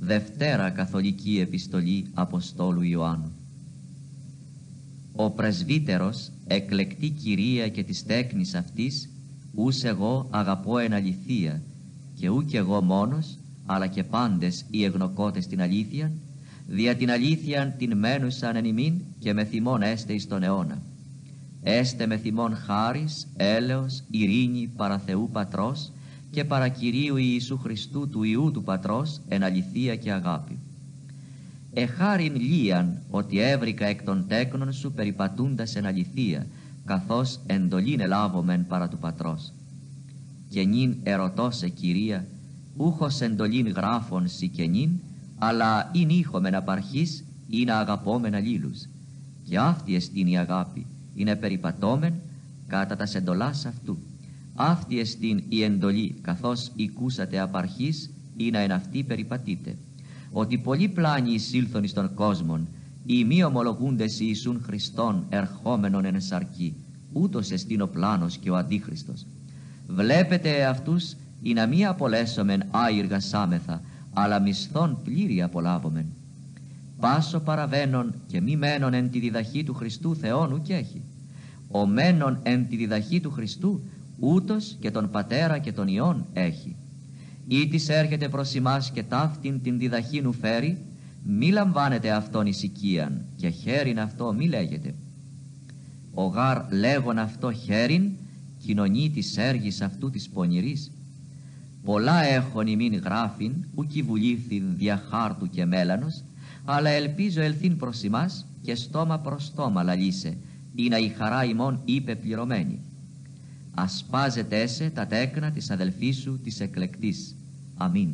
Δευτέρα Καθολική Επιστολή Αποστόλου Ιωάννου. Ο πρεσβύτερος εκλεκτή κυρία και της τέκνης αυτής ούς εγώ αγαπώ εν αληθεία και ού εγώ μόνος αλλά και πάντες οι εγνοκότες την αλήθεια δια την αλήθειαν την μένουσαν εν ημίν και με θυμόν έστε εις τον αιώνα. Έστε με θυμόν χάρις, έλεος, ειρήνη παρά Θεού Πατρός και παρά Κυρίου Ιησού Χριστού του Ιού του Πατρός εν αληθεία και αγάπη. Εχάριν λίαν ότι έβρικα εκ των τέκνων σου περιπατούντας εν αληθεία, καθώς εντολήν ελάβομεν παρά του Πατρός. Και νυν ερωτώσε Κυρία, ούχος εντολήν γράφων σι και νυν, αλλά ειν ήχομεν απαρχής ή να αγαπόμεν αλλήλους. Και αυτή εστίν η αγάπη, είναι περιπατώμεν κατά τας σεντολάς αυτού. Αυτή εστίν η εντολή καθώς οικούσατε απαρχής ή να εν αυτή περιπατείτε. Ότι πολλοί πλάνοι εισήλθον εις τον κόσμον οι μη ομολογούντες Ιησούν Χριστόν ερχόμενον εν σαρκή ούτως εστίν ο πλάνος και ο αντίχριστος. Βλέπετε αυτούς ή να μη απολέσομεν άειργα σάμεθα αλλά μισθόν πλήρη απολάβομεν. Πάσο παραβαίνον και μη μένον εν τη διδαχή του Χριστού Θεόνου και έχει. Ο μένον εν τη διδαχή του Χριστού ούτως και τον Πατέρα και τον Υιόν έχει. Ή της έρχεται προς εμάς και ταύτην την διδαχή νου φέρει, μη λαμβάνετε αυτόν ησικίαν και χέριν αυτό μη λέγεται. Ο γάρ λέγον αυτό χέριν, κοινωνεί της έργης αυτού της πονηρής. Πολλά έχων ημίν γράφην, ουκι βουλήθην δια χάρτου και μέλανος, αλλά ελπίζω ελθύν προς εμάς και στόμα προς στόμα λαλίσε, ή να η χαρά ημών είπε πληρωμένη ασπάζεται σε τα τέκνα της αδελφής σου της εκλεκτής. Αμήν.